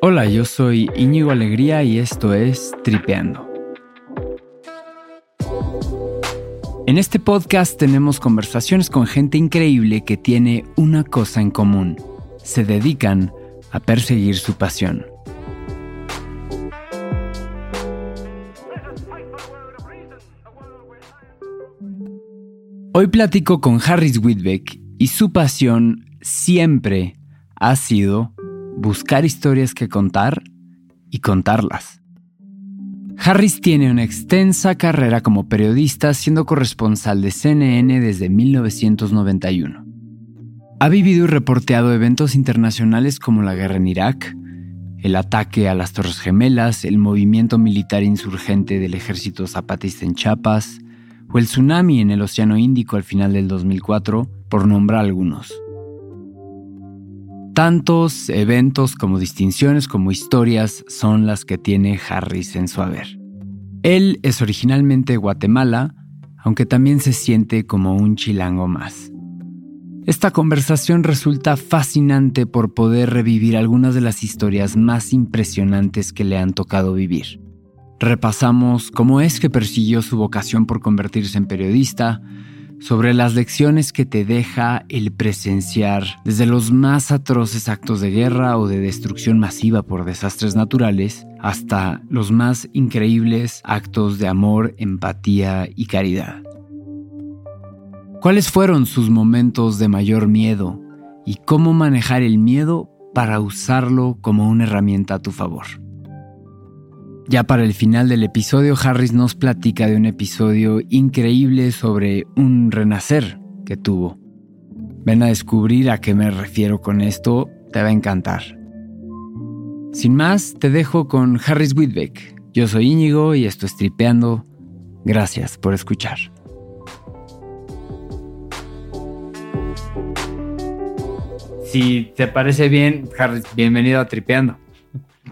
Hola, yo soy Íñigo Alegría y esto es Tripeando. En este podcast tenemos conversaciones con gente increíble que tiene una cosa en común. Se dedican a perseguir su pasión. Hoy platico con Harris Whitbeck y su pasión siempre ha sido buscar historias que contar y contarlas. Harris tiene una extensa carrera como periodista siendo corresponsal de CNN desde 1991. Ha vivido y reporteado eventos internacionales como la guerra en Irak, el ataque a las Torres Gemelas, el movimiento militar insurgente del ejército zapatista en Chiapas o el tsunami en el Océano Índico al final del 2004, por nombrar algunos. Tantos eventos como distinciones como historias son las que tiene Harris en su haber. Él es originalmente Guatemala, aunque también se siente como un chilango más. Esta conversación resulta fascinante por poder revivir algunas de las historias más impresionantes que le han tocado vivir. Repasamos cómo es que persiguió su vocación por convertirse en periodista, sobre las lecciones que te deja el presenciar desde los más atroces actos de guerra o de destrucción masiva por desastres naturales hasta los más increíbles actos de amor, empatía y caridad. ¿Cuáles fueron sus momentos de mayor miedo y cómo manejar el miedo para usarlo como una herramienta a tu favor? Ya para el final del episodio, Harris nos platica de un episodio increíble sobre un renacer que tuvo. Ven a descubrir a qué me refiero con esto, te va a encantar. Sin más, te dejo con Harris Whitbeck. Yo soy Íñigo y esto es Tripeando. Gracias por escuchar. Si te parece bien, Harris, bienvenido a Tripeando.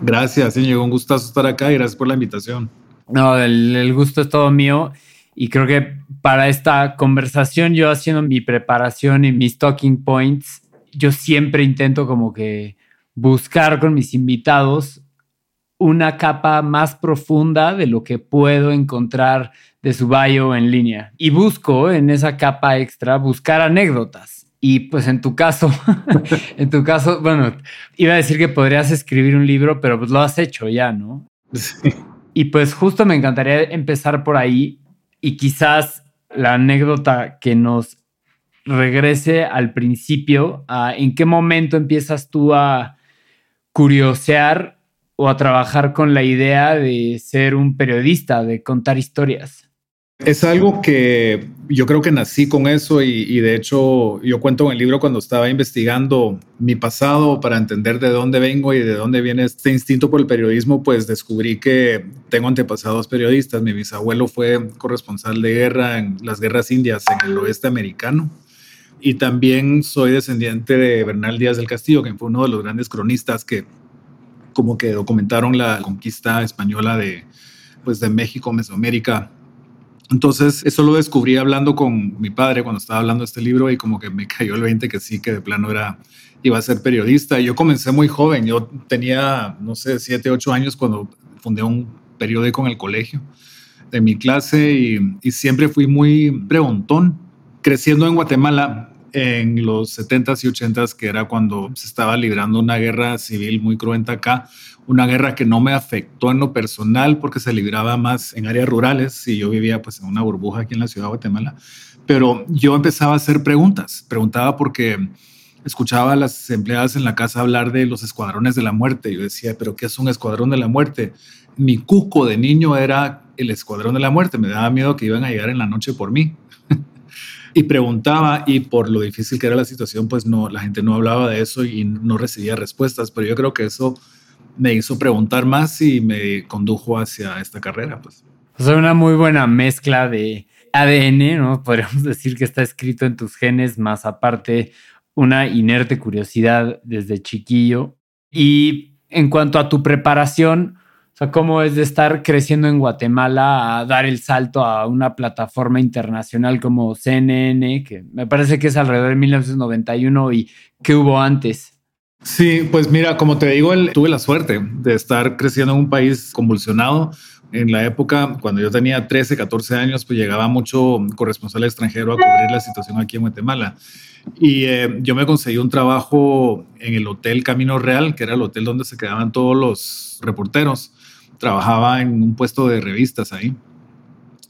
Gracias, señor. Un gustazo estar acá y gracias por la invitación. No, el, gusto es todo mío. Y creo que para esta conversación, yo haciendo mi preparación y mis talking points, yo siempre intento como que buscar con mis invitados una capa más profunda de lo que puedo encontrar de su bio en línea. Y busco en esa capa extra buscar anécdotas y pues en tu caso, en tu caso, bueno, iba a decir que podrías escribir un libro, pero pues lo has hecho ya, ¿no? Sí. Y pues justo me encantaría empezar por ahí y quizás la anécdota que nos regrese al principio, a en qué momento empiezas tú a curiosear o a trabajar con la idea de ser un periodista, de contar historias. Es algo que yo creo que nací con eso y, de hecho yo cuento en el libro cuando estaba investigando mi pasado para entender de dónde vengo y de dónde viene este instinto por el periodismo, pues descubrí que tengo antepasados periodistas. Mi bisabuelo fue corresponsal de guerra en las guerras indias en el oeste americano y también soy descendiente de Bernal Díaz del Castillo, que fue uno de los grandes cronistas que como que documentaron la conquista española de, pues, de México, Mesoamérica entonces, eso lo descubrí hablando con mi padre cuando estaba hablando de este libro y como que me cayó el 20 que sí, que de plano era, iba a ser periodista. Yo comencé muy joven, yo tenía, no sé, 7, 8 años cuando fundé un periódico en el colegio de mi clase y siempre fui muy preguntón. Creciendo en Guatemala, en los 70s y 80s, que era cuando se estaba librando una guerra civil muy cruenta acá, una guerra que no me afectó en lo personal porque se libraba más en áreas rurales y yo vivía pues en una burbuja aquí en la ciudad de Guatemala, pero yo empezaba a hacer preguntas, preguntaba porque escuchaba a las empleadas en la casa hablar de los escuadrones de la muerte. Yo decía, ¿pero qué es un escuadrón de la muerte? Mi cuco de niño era el escuadrón de la muerte. Me daba miedo que iban a llegar en la noche por mí. Y preguntaba y por lo difícil que era la situación, pues no, la gente no hablaba de eso y no recibía respuestas. Pero yo creo que eso me hizo preguntar más y me condujo hacia esta carrera. Pues. O una muy buena mezcla de ADN, ¿no? Podríamos decir que está escrito en tus genes, más aparte una inerte curiosidad desde chiquillo. Y en cuanto a tu preparación, cómo es de estar creciendo en Guatemala a dar el salto a una plataforma internacional como CNN, que me parece que es alrededor de 1991 y qué hubo antes. Sí, pues mira, como te digo, tuve la suerte de estar creciendo en un país convulsionado. En la época, cuando yo tenía 13, 14 años, pues llegaba mucho corresponsal extranjero a cubrir la situación aquí en Guatemala. Y eh, yo me conseguí un trabajo en el Hotel Camino Real, que era el hotel donde se quedaban todos los reporteros. Trabajaba en un puesto de revistas ahí.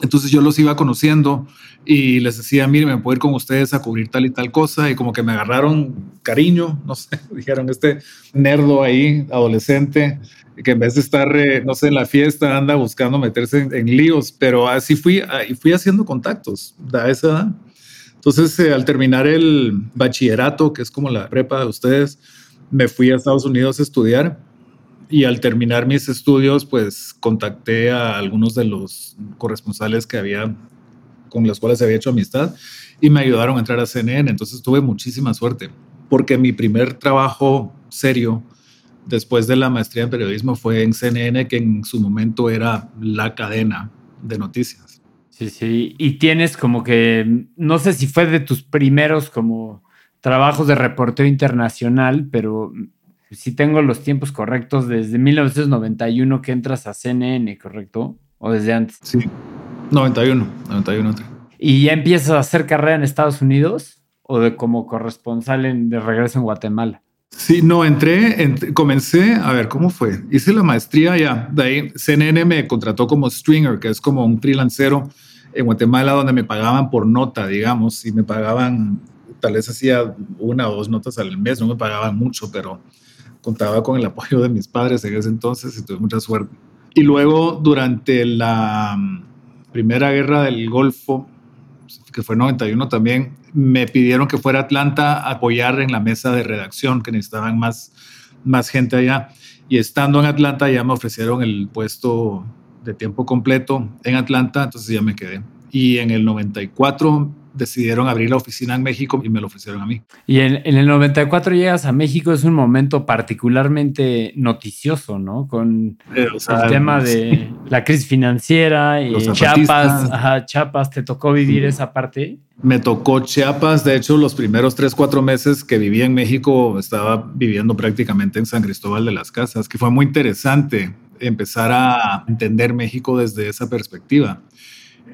Entonces yo los iba conociendo y les decía, mire, me puedo ir con ustedes a cubrir tal y tal cosa. Y como que me agarraron cariño, no sé, dijeron, este nerdo ahí, adolescente, que en vez de estar, eh, no sé, en la fiesta, anda buscando meterse en, líos. Pero así fui, y fui haciendo contactos a esa. Entonces, eh, al terminar el bachillerato, que es como la prepa de ustedes, me fui a Estados Unidos a estudiar y al terminar mis estudios, pues contacté a algunos de los corresponsales que había, con los cuales había hecho amistad y me ayudaron a entrar a CNN. Entonces tuve muchísima suerte, porque mi primer trabajo serio después de la maestría en periodismo fue en CNN, que en su momento era la cadena de noticias. Sí, sí, y tienes como que, no sé si fue de tus primeros como trabajos de reportero internacional, pero si tengo los tiempos correctos, desde 1991 que entras a CNN, ¿correcto? ¿O desde antes? Sí, 91, 91. ¿Y ya empiezas a hacer carrera en Estados Unidos o de como corresponsal en, de regreso en Guatemala? Sí, no, entré, comencé, a ver, ¿cómo fue? Hice la maestría ya, de ahí CNN me contrató como stringer, que es como un freelancero en Guatemala donde me pagaban por nota, digamos, y me pagaban, tal vez hacía una o dos notas al mes, no me pagaban mucho, pero contaba con el apoyo de mis padres en ese entonces y tuve mucha suerte. Y luego, durante la mm, primera guerra del Golfo, que fue 91 también, me pidieron que fuera a Atlanta a apoyar en la mesa de redacción, que necesitaban más, más gente allá. Y estando en Atlanta ya me ofrecieron el puesto de tiempo completo en Atlanta, entonces ya me quedé. Y en el 94 decidieron abrir la oficina en México y me lo ofrecieron a mí. Y en, el 94 llegas a México, es un momento particularmente noticioso, ¿no? Con eh, el tema de la crisis financiera y Chiapas, ajá, Chiapas, ¿te tocó vivir esa parte? Me tocó Chiapas, de hecho los primeros tres, cuatro meses que viví en México estaba viviendo prácticamente en San Cristóbal de las Casas, que fue muy interesante empezar a entender México desde esa perspectiva.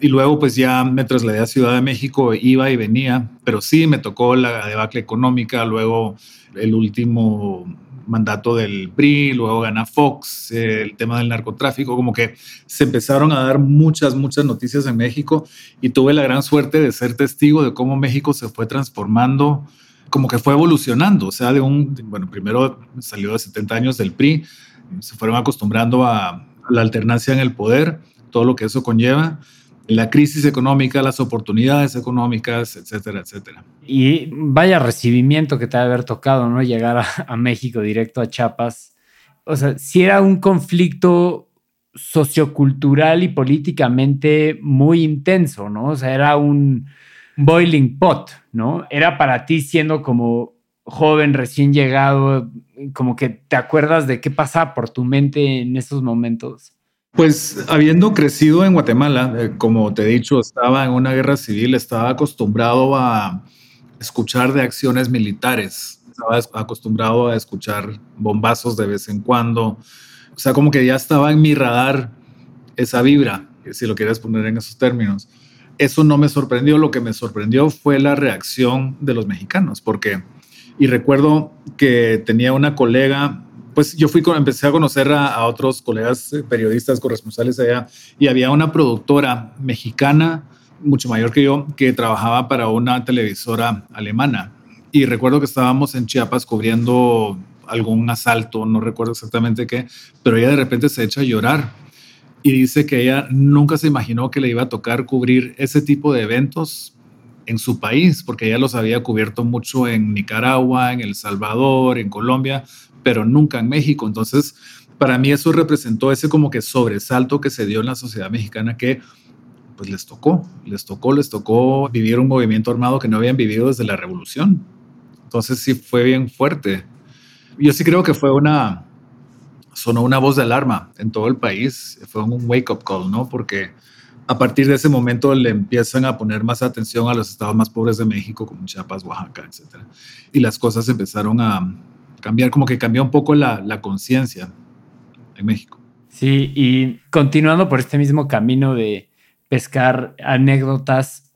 Y luego pues ya me trasladé a Ciudad de México, iba y venía, pero sí me tocó la debacle económica, luego el último mandato del PRI, luego gana Fox, el tema del narcotráfico, como que se empezaron a dar muchas, muchas noticias en México y tuve la gran suerte de ser testigo de cómo México se fue transformando, como que fue evolucionando, o sea, de un, bueno, primero salió de 70 años del PRI, se fueron acostumbrando a la alternancia en el poder, todo lo que eso conlleva la crisis económica, las oportunidades económicas, etcétera, etcétera. Y vaya recibimiento que te debe haber tocado, ¿no? Llegar a, México directo a Chiapas. O sea, si era un conflicto sociocultural y políticamente muy intenso, ¿no? O sea, era un boiling pot, ¿no? Era para ti siendo como joven, recién llegado, como que te acuerdas de qué pasaba por tu mente en esos momentos. Pues habiendo crecido en Guatemala, eh, como te he dicho, estaba en una guerra civil, estaba acostumbrado a escuchar de acciones militares, estaba acostumbrado a escuchar bombazos de vez en cuando, o sea, como que ya estaba en mi radar esa vibra, si lo quieres poner en esos términos. Eso no me sorprendió, lo que me sorprendió fue la reacción de los mexicanos, porque, y recuerdo que tenía una colega pues yo fui, empecé a conocer a, otros colegas eh, periodistas, corresponsales allá, y había una productora mexicana, mucho mayor que yo, que trabajaba para una televisora alemana. Y recuerdo que estábamos en Chiapas cubriendo algún asalto, no recuerdo exactamente qué, pero ella de repente se echa a llorar y dice que ella nunca se imaginó que le iba a tocar cubrir ese tipo de eventos en su país, porque ella los había cubierto mucho en Nicaragua, en El Salvador, en Colombia, pero nunca en México. Entonces, para mí eso representó ese como que sobresalto que se dio en la sociedad mexicana que pues les tocó, les tocó, les tocó vivir un movimiento armado que no habían vivido desde la revolución. Entonces sí fue bien fuerte. Yo sí creo que fue una sonó una voz de alarma en todo el país. Fue un wake-up call, ¿no? Porque a partir de ese momento le empiezan a poner más atención a los estados más pobres de México, como Chiapas, Oaxaca, etc. Y las cosas empezaron a cambiar, como que cambió un poco la, la conciencia en México. Sí, y continuando por este mismo camino de pescar anécdotas,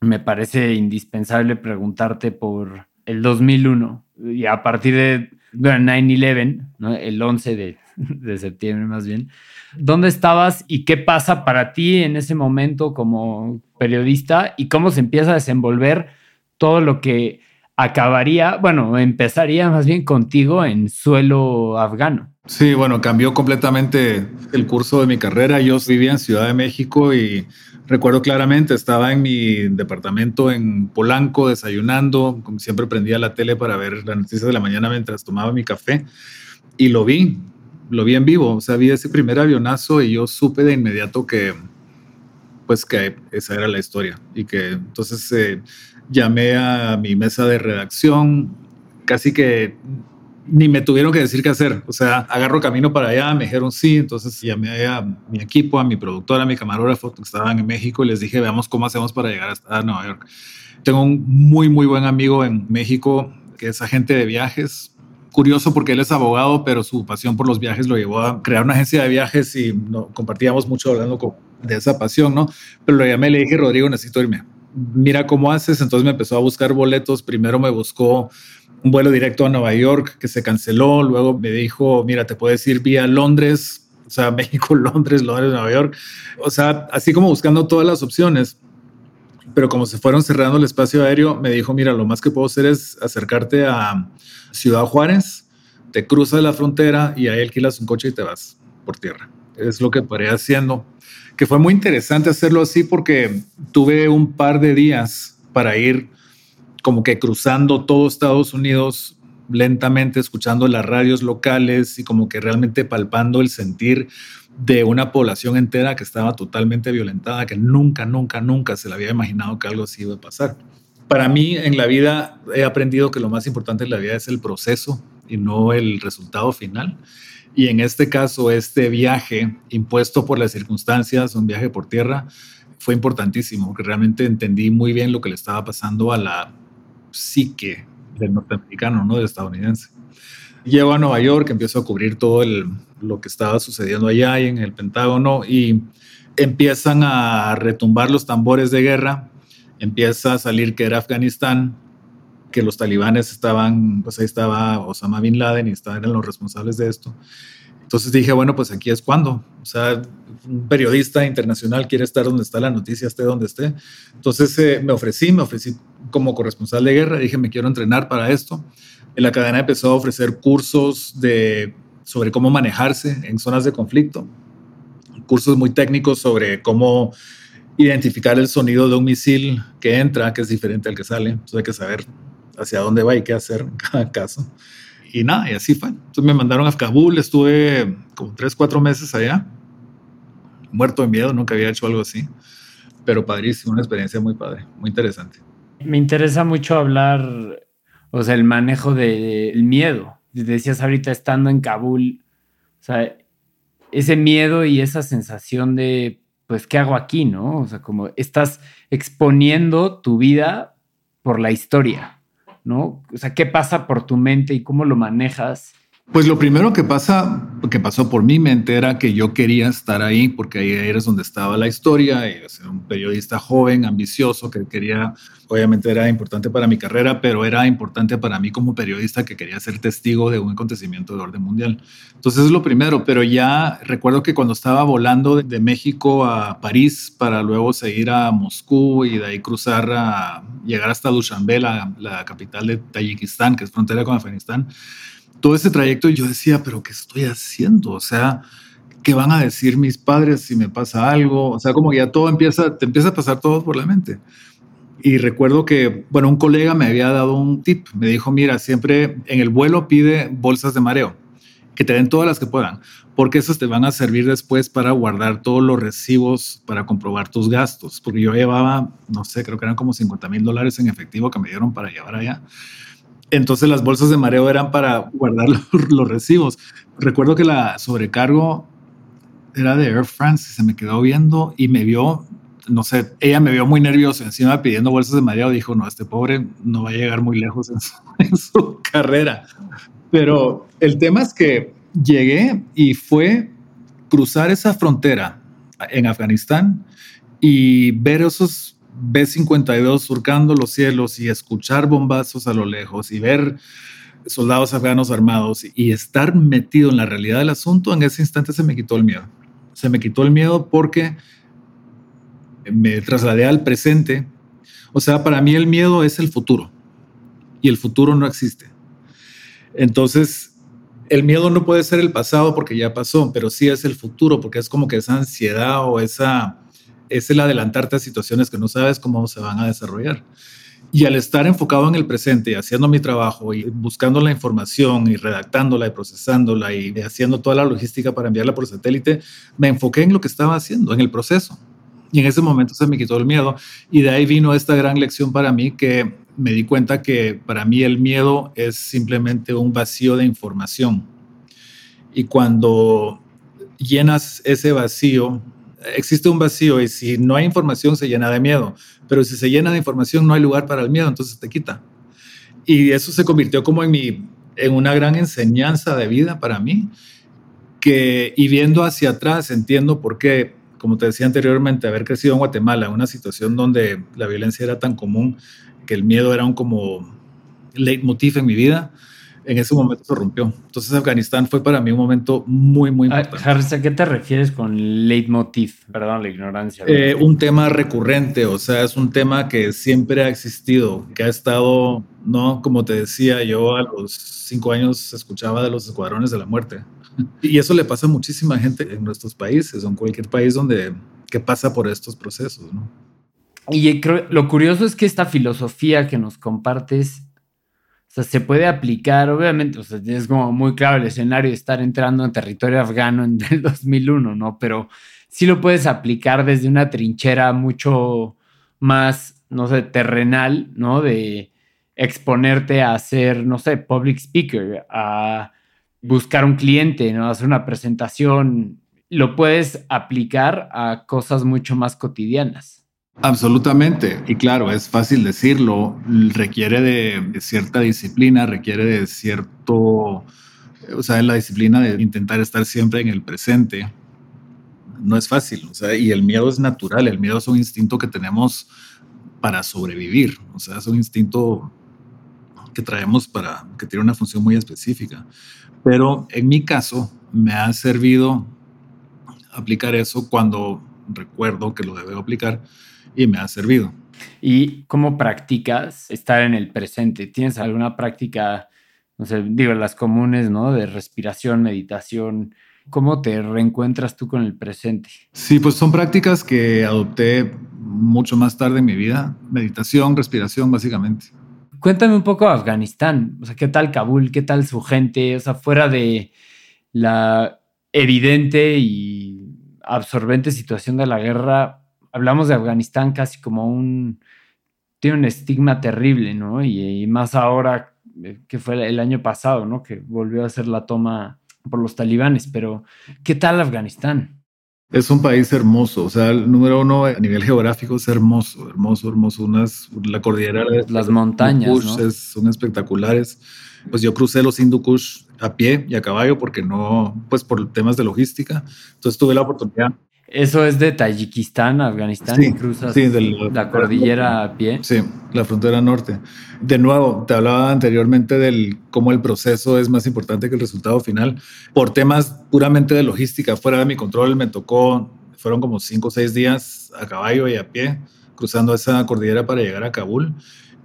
me parece indispensable preguntarte por el 2001 y a partir de 9-11, ¿no? el 11 de, de septiembre más bien. ¿Dónde estabas y qué pasa para ti en ese momento como periodista y cómo se empieza a desenvolver todo lo que acabaría, bueno, empezaría más bien contigo en suelo afgano? Sí, bueno, cambió completamente el curso de mi carrera. Yo vivía en Ciudad de México y recuerdo claramente, estaba en mi departamento en Polanco desayunando, como siempre prendía la tele para ver las noticias de la mañana mientras tomaba mi café y lo vi lo vi en vivo, o sea, vi ese primer avionazo y yo supe de inmediato que, pues que esa era la historia y que entonces eh, llamé a mi mesa de redacción, casi que ni me tuvieron que decir qué hacer, o sea, agarro camino para allá, me dijeron sí, entonces llamé a mi equipo, a mi productora, a mi camarógrafo que estaban en México y les dije, veamos cómo hacemos para llegar hasta Nueva York. Tengo un muy, muy buen amigo en México que es agente de viajes, curioso porque él es abogado, pero su pasión por los viajes lo llevó a crear una agencia de viajes y no, compartíamos mucho hablando de esa pasión, ¿no? Pero lo llamé y le dije, Rodrigo, necesito irme. Mira cómo haces. Entonces me empezó a buscar boletos. Primero me buscó un vuelo directo a Nueva York que se canceló. Luego me dijo, mira, te puedes ir vía Londres, o sea, México, Londres, Londres, Nueva York. O sea, así como buscando todas las opciones. Pero como se fueron cerrando el espacio aéreo, me dijo, mira, lo más que puedo hacer es acercarte a Ciudad Juárez, te cruzas la frontera y ahí alquilas un coche y te vas por tierra. Es lo que paré haciendo, que fue muy interesante hacerlo así porque tuve un par de días para ir como que cruzando todo Estados Unidos lentamente, escuchando las radios locales y como que realmente palpando el sentir de una población entera que estaba totalmente violentada, que nunca, nunca, nunca se le había imaginado que algo así iba a pasar para mí en la vida he aprendido que lo más importante en la vida es el proceso y no el resultado final. Y en este caso, este viaje impuesto por las circunstancias, un viaje por tierra, fue importantísimo, porque realmente entendí muy bien lo que le estaba pasando a la psique del norteamericano, no del estadounidense. Llego a Nueva York, empiezo a cubrir todo lo que estaba sucediendo allá en el Pentágono y empiezan a retumbar los tambores de guerra empieza a salir que era Afganistán, que los talibanes estaban, pues ahí estaba Osama Bin Laden y estaban los responsables de esto. Entonces dije, bueno, pues aquí es cuando. O sea, un periodista internacional quiere estar donde está la noticia, esté donde esté. Entonces eh, me ofrecí, me ofrecí como corresponsal de guerra, dije, me quiero entrenar para esto. En la cadena empezó a ofrecer cursos de, sobre cómo manejarse en zonas de conflicto, cursos muy técnicos sobre cómo identificar el sonido de un misil que entra, que es diferente al que sale. Entonces hay que saber hacia dónde va y qué hacer en cada caso. Y nada, y así fue. Entonces me mandaron a Kabul, estuve como tres, cuatro meses allá, muerto de miedo, nunca había hecho algo así, pero padrísimo, una experiencia muy padre, muy interesante. Me interesa mucho hablar, o sea, el manejo del miedo. Decías ahorita estando en Kabul, o sea, ese miedo y esa sensación de pues, ¿qué hago aquí, no? O sea, como estás exponiendo tu vida por la historia, ¿no? O sea, ¿qué pasa por tu mente y cómo lo manejas pues lo primero que pasa, que pasó por mi mente era que yo quería estar ahí porque ahí era donde estaba la historia, ser un periodista joven, ambicioso, que quería, obviamente era importante para mi carrera, pero era importante para mí como periodista que quería ser testigo de un acontecimiento de orden mundial. Entonces es lo primero, pero ya recuerdo que cuando estaba volando de, México a París para luego seguir a Moscú y de ahí cruzar a llegar hasta Dushanbe, la capital de Tayikistán, que es frontera con Afganistán, todo ese trayecto yo decía, pero ¿qué estoy haciendo? O sea, ¿qué van a decir mis padres si me pasa algo? O sea, como que ya todo empieza, te empieza a pasar todo por la mente. Y recuerdo que, bueno, un colega me había dado un tip. Me dijo, mira, siempre en el vuelo pide bolsas de mareo, que te den todas las que puedan, porque esas te van a servir después para guardar todos los recibos para comprobar tus gastos. Porque yo llevaba, no sé, creo que eran como 50 mil dólares en efectivo que me dieron para llevar allá Entonces las bolsas de mareo eran para guardar los, recibos. Recuerdo que la sobrecargo era de Air France, se me quedó viendo y me vio, no sé, ella me vio muy nerviosa encima pidiendo bolsas de mareo. Dijo, no, este pobre no va a llegar muy lejos en su, en su carrera. Pero el tema es que llegué y fue cruzar esa frontera en Afganistán y ver esos B-52 surcando los cielos y escuchar bombazos a lo lejos y ver soldados afganos armados y estar metido en la realidad del asunto, en ese instante se me quitó el miedo. Se me quitó el miedo porque me trasladé al presente. O sea, para mí el miedo es el futuro y el futuro no existe. Entonces, el miedo no puede ser el pasado porque ya pasó, pero sí es el futuro, porque es como que esa ansiedad o esa, es el adelantarte a situaciones que no sabes cómo se van a desarrollar. Y al estar enfocado en el presente, haciendo mi trabajo y buscando la información y redactándola y procesándola y haciendo toda la logística para enviarla por satélite, me enfoqué en lo que estaba haciendo, en el proceso. Y en ese momento se me quitó el miedo. Y de ahí vino esta gran lección para mí que me di cuenta que para mí el miedo es simplemente un vacío de información. Y cuando llenas ese vacío, existe un vacío y si no hay información se llena de miedo, pero si se llena de información no hay lugar para el miedo, entonces te quita. Y eso se convirtió como en, mi, en una gran enseñanza de vida para mí, que y viendo hacia atrás entiendo por qué, como te decía anteriormente, haber crecido en Guatemala, una situación donde la violencia era tan común, que el miedo era un como leitmotiv en mi vida, en ese momento se rompió. Entonces Afganistán fue para mí un momento muy, muy ah, importante. Harris, ¿a qué te refieres con leitmotiv? Perdón, la ignorancia. Eh, un tema recurrente, o sea, es un tema que siempre ha existido, que ha estado, ¿no? Como te decía, yo a los cinco años escuchaba de los escuadrones de la muerte. Y eso le pasa a muchísima gente en nuestros países, o en cualquier país donde que pasa por estos procesos, ¿no? Y creo, lo curioso es que esta filosofía que nos compartes, o sea, se puede aplicar, obviamente, o sea, es como muy claro el escenario de estar entrando en territorio afgano en el 2001, ¿no? Pero sí lo puedes aplicar desde una trinchera mucho más, no sé, terrenal, ¿no? De exponerte a ser, no sé, public speaker, a buscar un cliente, ¿no? hacer una presentación. Lo puedes aplicar a cosas mucho más cotidianas. Absolutamente. Y claro, es fácil decirlo, requiere de cierta disciplina, requiere de cierto, o sea, la disciplina de intentar estar siempre en el presente. No es fácil, o sea, y el miedo es natural, el miedo es un instinto que tenemos para sobrevivir, o sea, es un instinto que traemos para, que tiene una función muy específica. Pero en mi caso, me ha servido aplicar eso cuando recuerdo que lo debo aplicar y me ha servido. ¿Y cómo practicas estar en el presente? ¿Tienes alguna práctica, no sé, digo, las comunes, ¿no? De respiración, meditación. ¿Cómo te reencuentras tú con el presente? Sí, pues son prácticas que adopté mucho más tarde en mi vida. Meditación, respiración, básicamente. Cuéntame un poco de Afganistán. O sea, ¿qué tal Kabul? ¿Qué tal su gente? O sea, fuera de la evidente y absorbente situación de la guerra, hablamos de Afganistán casi como un, tiene un estigma terrible, ¿no? Y, más ahora eh, que fue el año pasado, ¿no? Que volvió a hacer la toma por los talibanes, pero ¿qué tal Afganistán? Es un país hermoso, o sea, el número uno a nivel geográfico es hermoso, hermoso, hermoso. Unas, la cordillera, las montañas, ¿no? son espectaculares. Pues yo crucé los Hindukush a pie y a caballo porque no, pues por temas de logística. Entonces tuve la oportunidad eso es de Tayikistán, Afganistán, y cruzas la cordillera a pie. Sí, la frontera norte. De nuevo, te hablaba anteriormente del cómo el proceso es más importante que el resultado final. Por temas puramente de logística, fuera de mi control, me tocó, fueron como cinco o seis días a caballo y a pie, cruzando esa cordillera para llegar a Kabul.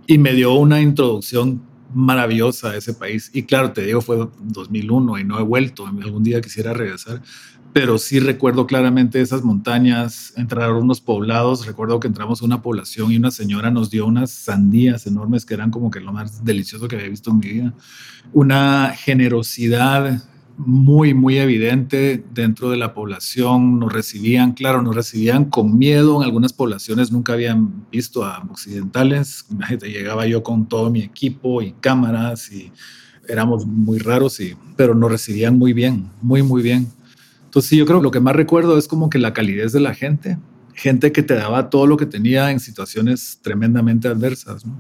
Y me dio una introducción maravillosa a ese país. Y claro, te digo, fue 2001 y no he vuelto. Algún día quisiera regresar pero sí recuerdo claramente esas montañas, entrar a unos poblados, recuerdo que entramos a una población y una señora nos dio unas sandías enormes que eran como que lo más delicioso que había visto en mi vida, una generosidad muy, muy evidente dentro de la población. Nos recibían, claro, nos recibían con miedo. En algunas poblaciones nunca habían visto a occidentales. Imagínate, llegaba yo con todo mi equipo y cámaras y éramos muy raros, y, pero nos recibían muy bien, muy, muy bien. Entonces, sí, yo creo que lo que más recuerdo es como que la calidez de la gente, gente que te daba todo lo que tenía en situaciones tremendamente adversas, ¿no?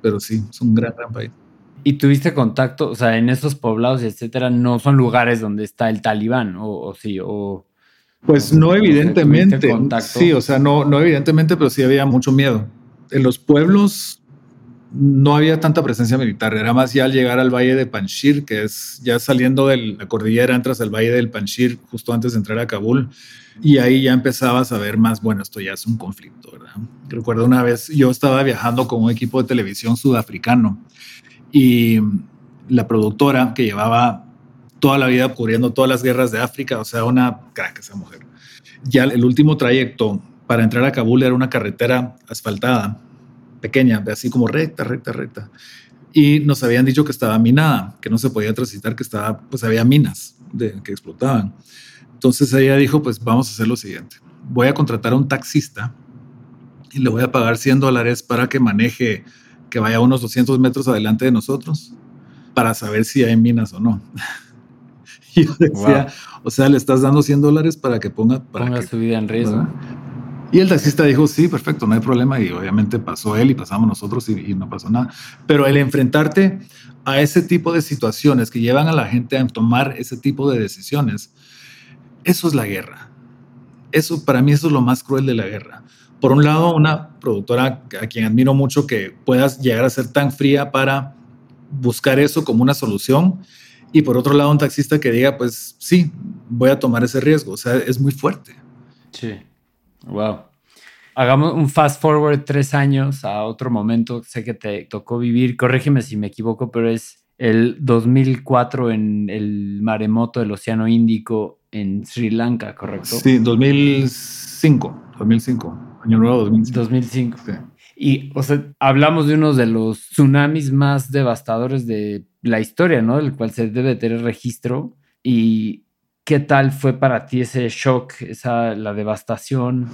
Pero sí, es un gran, gran país. ¿Y tuviste contacto, o sea, en esos poblados, etcétera, no son lugares donde está el talibán, o, sí, o... Pues no, evidentemente. Sí, o sea, no, no evidentemente, pero sí había mucho miedo. En los pueblos no había tanta presencia militar, era más ya al llegar al valle de Panjshir, que es ya saliendo de la cordillera, entras al valle del Panjshir justo antes de entrar a Kabul, y ahí ya empezabas a ver más, bueno, esto ya es un conflicto, ¿verdad? Recuerdo una vez, yo estaba viajando con un equipo de televisión sudafricano y la productora que llevaba toda la vida cubriendo todas las guerras de África, o sea, una crack esa mujer. Ya el último trayecto para entrar a Kabul era una carretera asfaltada pequeña, así como recta, recta, recta. Y nos habían dicho que estaba minada, que no se podía transitar, que estaba, pues había minas de, que explotaban. Entonces ella dijo, pues vamos a hacer lo siguiente. Voy a contratar a un taxista y le voy a pagar 100 dólares para que maneje, que vaya unos 200 metros adelante de nosotros para saber si hay minas o no. y yo decía, o sea, le estás dando 100 dólares para que ponga... Para ponga su vida en riesgo. Y el taxista dijo, sí, perfecto, no hay problema. Y obviamente pasó él y pasamos nosotros y, no pasó nada. Pero el enfrentarte a ese tipo de situaciones que llevan a la gente a tomar ese tipo de decisiones, eso es la guerra. Eso, para mí, eso es lo más cruel de la guerra. Por un lado, una productora a quien admiro mucho que puedas llegar a ser tan fría para buscar eso como una solución. Y por otro lado, un taxista que diga, pues sí, voy a tomar ese riesgo. O sea, es muy fuerte. Sí. Wow. Hagamos un fast forward tres años a otro momento. Sé que te tocó vivir, corrígeme si me equivoco, pero es el 2004 en el maremoto del Océano Índico en Sri Lanka, ¿correcto? Sí, 2005, 2005, año nuevo 2005. 2005. Y, o sea, hablamos de uno de los tsunamis más devastadores de la historia, ¿no? Del cual se debe tener registro. Y ¿Qué tal fue para ti ese shock, esa, la devastación?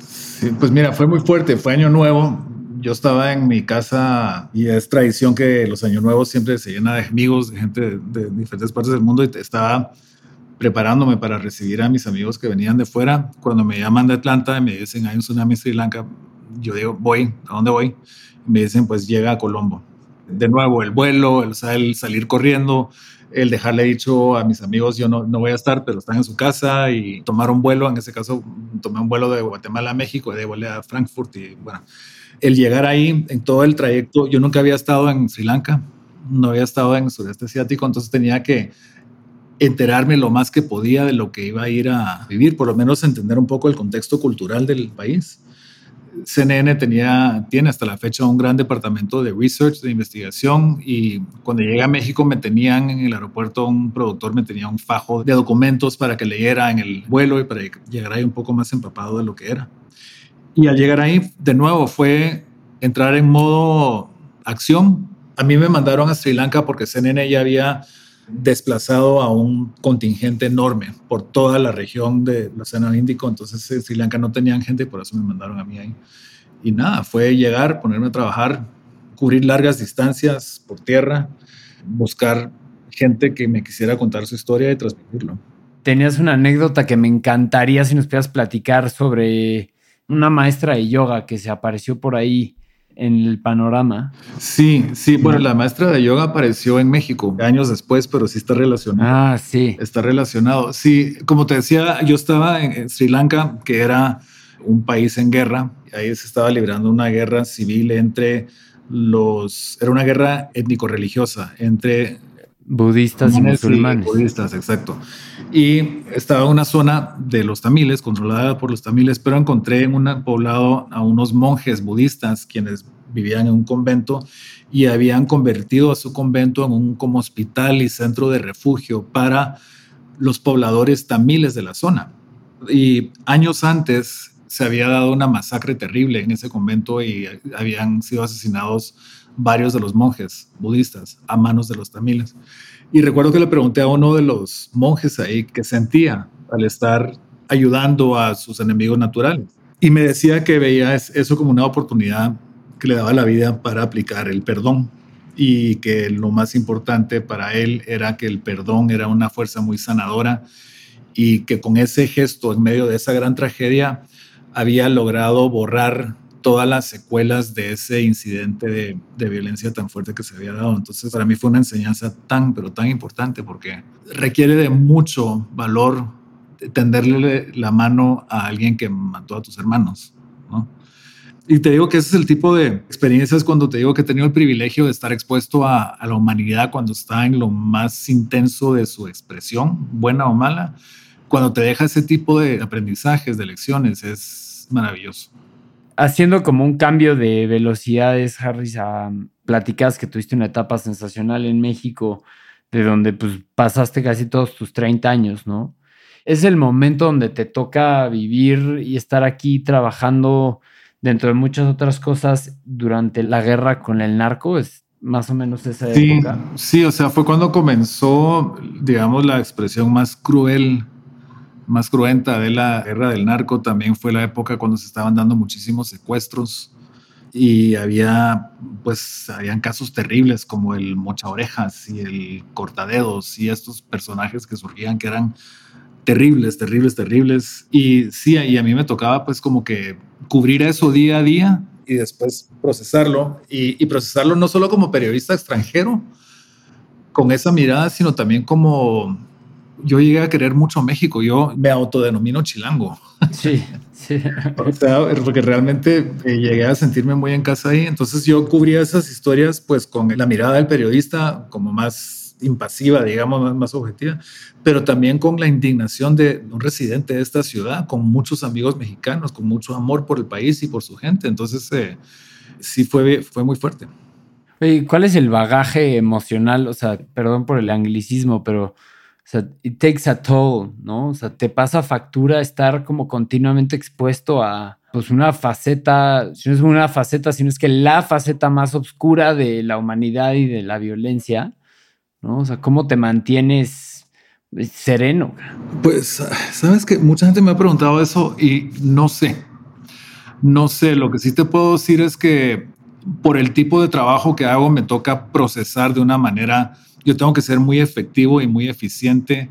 pues mira, fue muy fuerte, fue año nuevo. Yo estaba en mi casa y es tradición que los años nuevos siempre se llena de amigos, de gente de, diferentes partes del mundo y estaba preparándome para recibir a mis amigos que venían de fuera. Cuando me llaman de Atlanta y me dicen hay un tsunami en Sri Lanka, yo digo, voy, ¿a dónde voy? me dicen, pues llega a Colombo. De nuevo, el vuelo, el salir corriendo, el dejarle dicho a mis amigos, yo no, no voy a estar, pero están en su casa y tomar un vuelo, en ese caso tomé un vuelo de Guatemala a México, de volé a Frankfurt y bueno, el llegar ahí en todo el trayecto, yo nunca había estado en Sri Lanka, no había estado en el sudeste asiático, entonces tenía que enterarme lo más que podía de lo que iba a ir a vivir, por lo menos entender un poco el contexto cultural del país. CNN tenía, tiene hasta la fecha un gran departamento de research, de investigación, y cuando llegué a México me tenían en el aeropuerto, un productor me tenía un fajo de documentos para que leyera en el vuelo y para llegar ahí un poco más empapado de lo que era. Y al llegar ahí, de nuevo, fue entrar en modo acción. A mí me mandaron a Sri Lanka porque CNN ya había desplazado a un contingente enorme por toda la región del Océano Índico. Entonces en Sri Lanka no tenían gente y por eso me mandaron a mí ahí. Y nada, fue llegar, ponerme a trabajar, cubrir largas distancias por tierra, buscar gente que me quisiera contar su historia y transmitirlo. Tenías una anécdota que me encantaría si nos pudieras platicar sobre una maestra de yoga que se apareció por ahí en el panorama. Sí, sí, bueno, la maestra de yoga apareció en México años después, pero sí está relacionado. Ah, sí. Está relacionado. Sí, como te decía, yo estaba en Sri Lanka, que era un país en guerra. Ahí se estaba librando una guerra civil entre los... Era una guerra étnico-religiosa entre budistas y musulmanes. budistas, exacto. Y estaba una zona de los tamiles, controlada por los tamiles, pero encontré en un poblado a unos monjes budistas quienes vivían en un convento y habían convertido a su convento en un como hospital y centro de refugio para los pobladores tamiles de la zona. Y años antes se había dado una masacre terrible en ese convento y habían sido asesinados varios de los monjes budistas a manos de los tamiles. Y recuerdo que le pregunté a uno de los monjes ahí qué sentía al estar ayudando a sus enemigos naturales. Y me decía que veía eso como una oportunidad que le daba la vida para aplicar el perdón y que lo más importante para él era que el perdón era una fuerza muy sanadora y que con ese gesto en medio de esa gran tragedia había logrado borrar todas las secuelas de ese incidente de, violencia tan fuerte que se había dado. Entonces, para mí fue una enseñanza tan, pero tan importante porque requiere de mucho valor tenderle la mano a alguien que mató a tus hermanos, ¿no? Y te digo que ese es el tipo de experiencias cuando te digo que he tenido el privilegio de estar expuesto a, a la humanidad cuando está en lo más intenso de su expresión, buena o mala. Cuando te deja ese tipo de aprendizajes, de lecciones, es maravilloso haciendo como un cambio de velocidades, Harris, a platicas que tuviste una etapa sensacional en México, de donde pues pasaste casi todos tus 30 años, ¿no? Es el momento donde te toca vivir y estar aquí trabajando dentro de muchas otras cosas durante la guerra con el narco, es más o menos esa época. Sí, o sea, fue cuando comenzó, digamos, la expresión más cruel más cruenta de la guerra del narco también fue la época cuando se estaban dando muchísimos secuestros y había, pues, habían casos terribles como el mocha orejas y el cortadedos y estos personajes que surgían que eran terribles, terribles, terribles. Y sí, y a mí me tocaba pues como que cubrir eso día a día y después procesarlo y, y procesarlo no solo como periodista extranjero, con esa mirada, sino también como yo llegué a querer mucho México. Yo me autodenomino chilango. Sí, sí. o sea, porque realmente eh, llegué a sentirme muy en casa ahí. Entonces yo cubría esas historias pues con la mirada del periodista como más impasiva, digamos, más, objetiva, pero también con la indignación de un residente de esta ciudad, con muchos amigos mexicanos, con mucho amor por el país y por su gente. Entonces, eh, sí fue, fue muy fuerte. ¿Y cuál es el bagaje emocional? O sea, perdón por el anglicismo, pero o sea, it takes a toll, ¿no? O sea, te pasa factura estar como continuamente expuesto a pues una faceta, si no es una faceta, sino es que la faceta más oscura de la humanidad y de la violencia, ¿no? O sea, ¿cómo te mantienes sereno? Pues, sabes que mucha gente me ha preguntado eso y no sé. No sé, lo que sí te puedo decir es que por el tipo de trabajo que hago me toca procesar de una manera yo tengo que ser muy efectivo y muy eficiente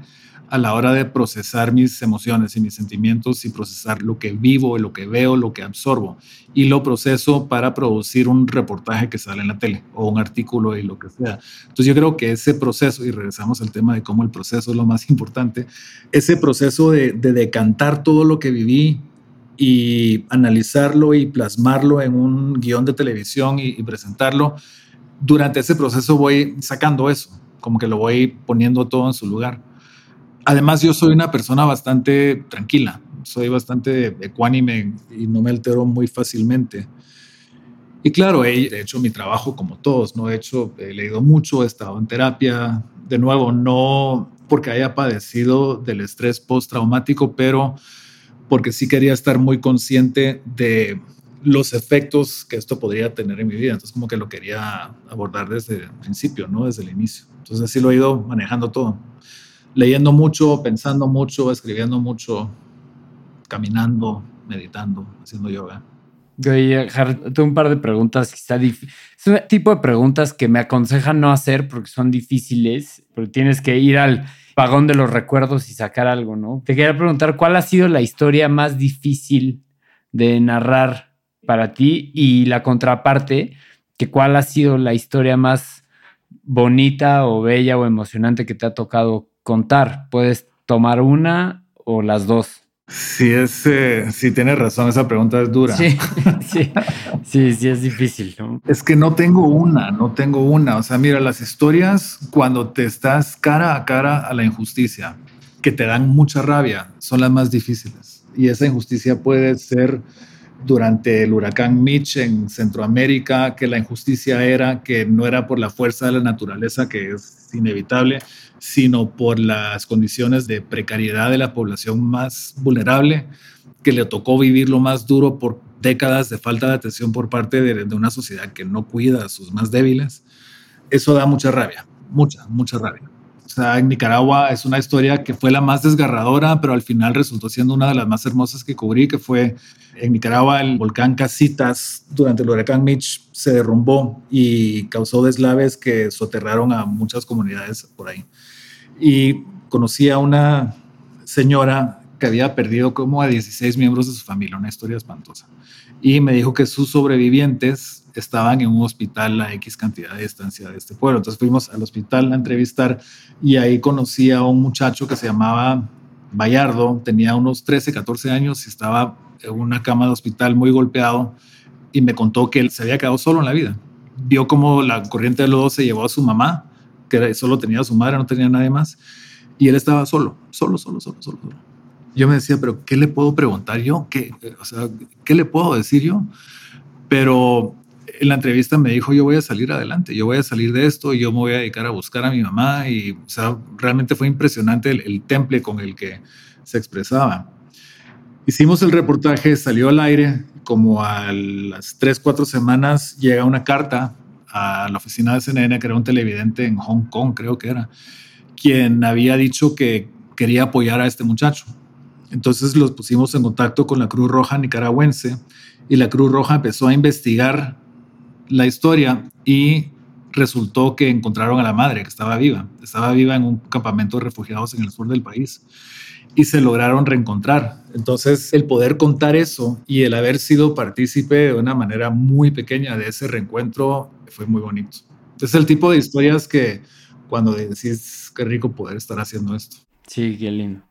a la hora de procesar mis emociones y mis sentimientos y procesar lo que vivo, lo que veo, lo que absorbo y lo proceso para producir un reportaje que sale en la tele o un artículo y lo que sea. Entonces yo creo que ese proceso, y regresamos al tema de cómo el proceso es lo más importante, ese proceso de, decantar todo lo que viví y analizarlo y plasmarlo en un guion de televisión y presentarlo, durante ese proceso voy sacando eso, como que lo voy poniendo todo en su lugar. Además, yo soy una persona bastante tranquila, soy bastante ecuánime y no me altero muy fácilmente. Y claro, he hecho mi trabajo como todos, no he hecho, he leído mucho, he estado en terapia, de nuevo, no porque haya padecido del estrés postraumático, pero porque sí quería estar muy consciente de los efectos que esto podría tener en mi vida. Entonces, como que lo quería abordar desde el principio, ¿no? Desde el inicio. Entonces, así lo he ido manejando todo. Leyendo mucho, pensando mucho, escribiendo mucho, caminando, meditando, haciendo yoga. Yo tengo un par de preguntas. Quizá es un tipo de preguntas que me aconsejan no hacer porque son difíciles, porque tienes que ir al vagón de los recuerdos y sacar algo, ¿no? Te quería preguntar cuál ha sido la historia más difícil de narrar para ti y la contraparte, que cuál ha sido la historia más bonita o bella o emocionante que te ha tocado contar. Puedes tomar una o las dos. Sí, es, eh, sí tienes razón, esa pregunta es dura. Sí, sí, sí, sí, es difícil. Es que no tengo una, no tengo una. O sea, mira, las historias cuando te estás cara a cara a la injusticia, que te dan mucha rabia, son las más difíciles. Y esa injusticia puede ser durante el huracán Mitch en Centroamérica, que la injusticia era que no era por la fuerza de la naturaleza, que es inevitable, sino por las condiciones de precariedad de la población más vulnerable, que le tocó vivir lo más duro por décadas de falta de atención por parte de, de una sociedad que no cuida a sus más débiles, eso da mucha rabia, mucha, mucha rabia. O sea, en Nicaragua es una historia que fue la más desgarradora, pero al final resultó siendo una de las más hermosas que cubrí, que fue en Nicaragua el volcán Casitas durante el huracán Mitch se derrumbó y causó deslaves que soterraron a muchas comunidades por ahí. Y conocí a una señora que había perdido como a 16 miembros de su familia, una historia espantosa. Y me dijo que sus sobrevivientes estaban en un hospital a X cantidad de distancia de este pueblo. Entonces fuimos al hospital a entrevistar y ahí conocí a un muchacho que se llamaba Bayardo, tenía unos 13, 14 años y estaba en una cama de hospital muy golpeado y me contó que él se había quedado solo en la vida. Vio como la corriente de lodo se llevó a su mamá, que solo tenía a su madre, no tenía nadie más, y él estaba solo, solo, solo, solo, solo. solo. Yo me decía, pero ¿qué le puedo preguntar yo? ¿Qué, o sea, ¿qué le puedo decir yo? Pero en la entrevista me dijo, yo voy a salir adelante, yo voy a salir de esto, yo me voy a dedicar a buscar a mi mamá y, o sea, realmente fue impresionante el, el temple con el que se expresaba. Hicimos el reportaje, salió al aire, como a las tres, cuatro semanas llega una carta a la oficina de CNN, que era un televidente en Hong Kong, creo que era, quien había dicho que quería apoyar a este muchacho. Entonces los pusimos en contacto con la Cruz Roja nicaragüense y la Cruz Roja empezó a investigar la historia y resultó que encontraron a la madre que estaba viva. Estaba viva en un campamento de refugiados en el sur del país y se lograron reencontrar. Entonces, el poder contar eso y el haber sido partícipe de una manera muy pequeña de ese reencuentro fue muy bonito. Es el tipo de historias que cuando decís qué rico poder estar haciendo esto. Sí, qué lindo.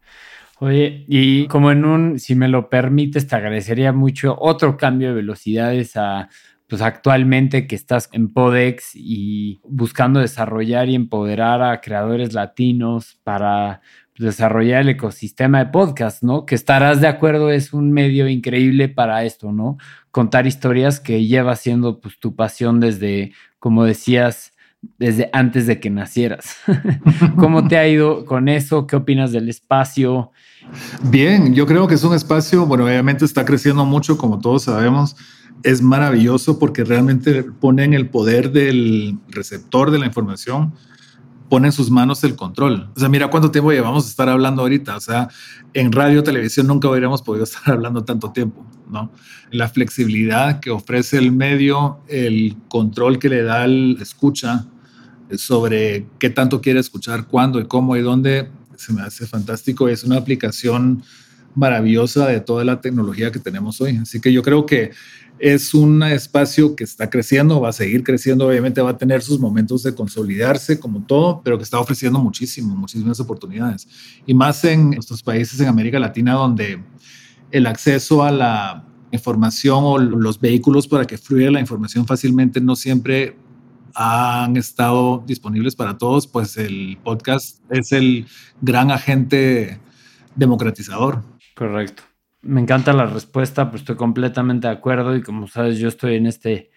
Oye, y como en un, si me lo permites, te agradecería mucho otro cambio de velocidades a pues actualmente que estás en Podex y buscando desarrollar y empoderar a creadores latinos para desarrollar el ecosistema de podcast, ¿no? Que estarás de acuerdo, es un medio increíble para esto, ¿no? Contar historias que lleva siendo pues tu pasión desde, como decías, desde antes de que nacieras. ¿Cómo te ha ido con eso? ¿Qué opinas del espacio? Bien, yo creo que es un espacio, bueno, obviamente está creciendo mucho, como todos sabemos es maravilloso porque realmente pone en el poder del receptor de la información, pone en sus manos el control. O sea, mira cuánto tiempo llevamos a estar hablando ahorita. O sea, en radio, televisión nunca hubiéramos podido estar hablando tanto tiempo, ¿no? La flexibilidad que ofrece el medio, el control que le da el escucha sobre qué tanto quiere escuchar, cuándo y cómo y dónde, se me hace fantástico. Es una aplicación maravillosa de toda la tecnología que tenemos hoy. Así que yo creo que es un espacio que está creciendo, va a seguir creciendo, obviamente va a tener sus momentos de consolidarse como todo, pero que está ofreciendo muchísimo, muchísimas oportunidades. Y más en estos países en América Latina donde el acceso a la información o los vehículos para que fluya la información fácilmente no siempre han estado disponibles para todos, pues el podcast es el gran agente democratizador. Correcto. Me encanta la respuesta, pues estoy completamente de acuerdo y como sabes, yo estoy en este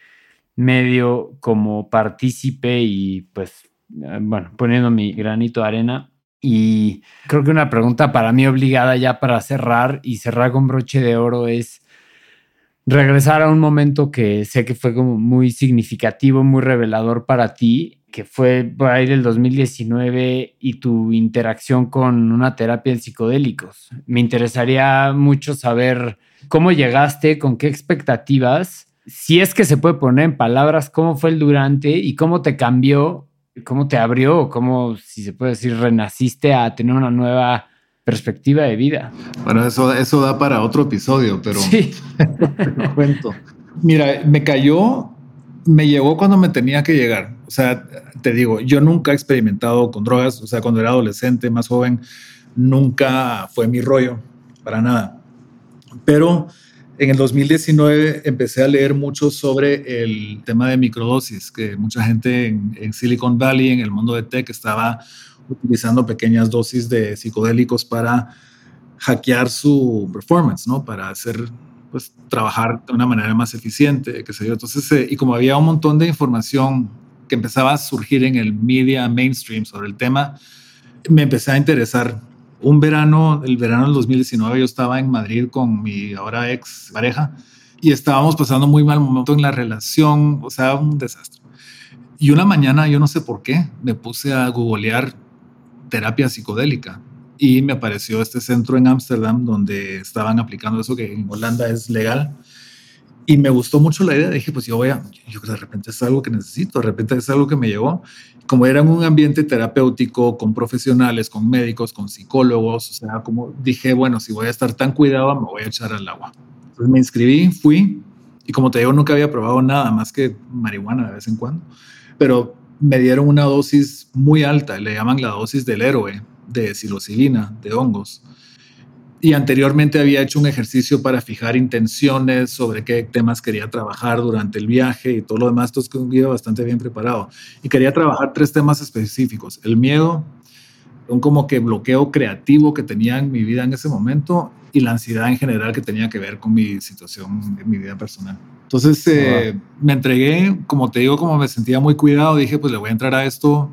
medio como partícipe y pues, eh, bueno, poniendo mi granito de arena. Y creo que una pregunta para mí obligada ya para cerrar y cerrar con broche de oro es regresar a un momento que sé que fue como muy significativo, muy revelador para ti que fue por ahí del 2019 y tu interacción con una terapia en psicodélicos. Me interesaría mucho saber cómo llegaste, con qué expectativas, si es que se puede poner en palabras cómo fue el durante y cómo te cambió, cómo te abrió, cómo, si se puede decir, renaciste a tener una nueva perspectiva de vida. Bueno, eso, eso da para otro episodio, pero sí. te cuento. Mira, me cayó me llegó cuando me tenía que llegar. O sea, te digo, yo nunca he experimentado con drogas. O sea, cuando era adolescente, más joven, nunca fue mi rollo, para nada. Pero en el 2019 empecé a leer mucho sobre el tema de microdosis, que mucha gente en, en Silicon Valley, en el mundo de tech, estaba utilizando pequeñas dosis de psicodélicos para hackear su performance, ¿no? Para hacer pues trabajar de una manera más eficiente, qué sé yo. Entonces, eh, y como había un montón de información que empezaba a surgir en el media mainstream sobre el tema, me empecé a interesar. Un verano, el verano del 2019, yo estaba en Madrid con mi ahora ex pareja y estábamos pasando muy mal momento en la relación, o sea, un desastre. Y una mañana, yo no sé por qué, me puse a googlear terapia psicodélica y me apareció este centro en Ámsterdam donde estaban aplicando eso que en Holanda es legal. Y me gustó mucho la idea. Dije, pues yo voy a, yo de repente es algo que necesito, de repente es algo que me llegó. Como era en un ambiente terapéutico con profesionales, con médicos, con psicólogos, o sea, como dije, bueno, si voy a estar tan cuidado, me voy a echar al agua. Entonces me inscribí, fui y como te digo, nunca había probado nada más que marihuana de vez en cuando, pero me dieron una dosis muy alta, le llaman la dosis del héroe de psilocibina, de hongos. Y anteriormente había hecho un ejercicio para fijar intenciones sobre qué temas quería trabajar durante el viaje y todo lo demás. Entonces, iba bastante bien preparado. Y quería trabajar tres temas específicos: el miedo, un como que bloqueo creativo que tenía en mi vida en ese momento y la ansiedad en general que tenía que ver con mi situación en mi vida personal. Entonces eh, me entregué, como te digo, como me sentía muy cuidado, dije, pues le voy a entrar a esto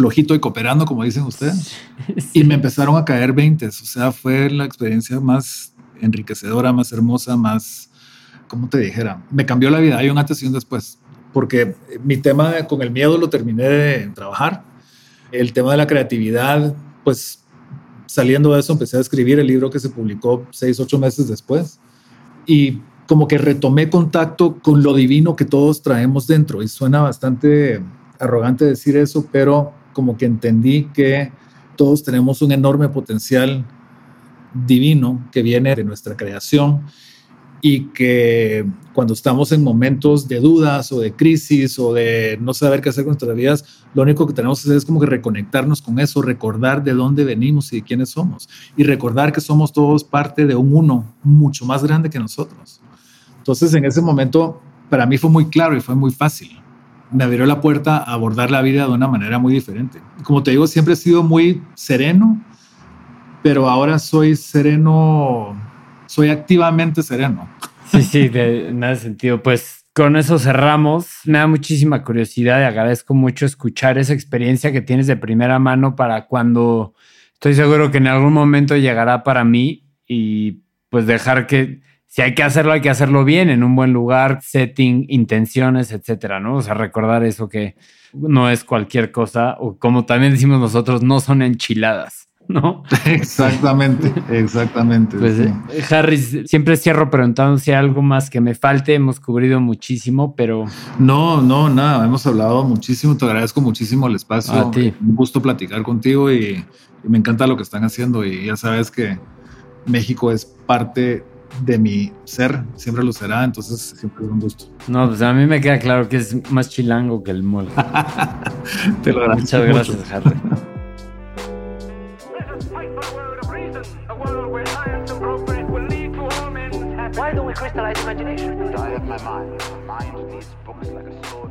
flojito y cooperando, como dicen ustedes. Y me empezaron a caer 20. O sea, fue la experiencia más enriquecedora, más hermosa, más, como te dijera, me cambió la vida. Hay un antes y un después. Porque mi tema con el miedo lo terminé de trabajar. El tema de la creatividad, pues saliendo de eso empecé a escribir el libro que se publicó seis, ocho meses después. Y como que retomé contacto con lo divino que todos traemos dentro. Y suena bastante arrogante decir eso, pero como que entendí que todos tenemos un enorme potencial divino que viene de nuestra creación y que cuando estamos en momentos de dudas o de crisis o de no saber qué hacer con nuestras vidas, lo único que tenemos que hacer es como que reconectarnos con eso, recordar de dónde venimos y quiénes somos y recordar que somos todos parte de un uno mucho más grande que nosotros. Entonces en ese momento para mí fue muy claro y fue muy fácil me abrió la puerta a abordar la vida de una manera muy diferente. Como te digo, siempre he sido muy sereno, pero ahora soy sereno, soy activamente sereno. Sí, sí, de nada sentido. Pues con eso cerramos. Me da muchísima curiosidad y agradezco mucho escuchar esa experiencia que tienes de primera mano para cuando estoy seguro que en algún momento llegará para mí y pues dejar que si hay que hacerlo, hay que hacerlo bien, en un buen lugar, setting, intenciones, etcétera, ¿no? O sea, recordar eso que no es cualquier cosa, o como también decimos nosotros, no son enchiladas. ¿No? Exactamente, exactamente. Pues, eh, Harris, siempre cierro preguntando si hay algo más que me falte. Hemos cubrido muchísimo, pero. No, no, nada. Hemos hablado muchísimo. Te agradezco muchísimo el espacio. A ti. Un gusto platicar contigo y me encanta lo que están haciendo. Y ya sabes que México es parte de mi ser, siempre lo será, entonces siempre es un gusto. No, pues a mí me queda claro que es más chilango que el mole. Te lo agradezco Muchas gracias, Harry. Why don't we crystallize imagination? I have my mind. Mind needs books like a sword.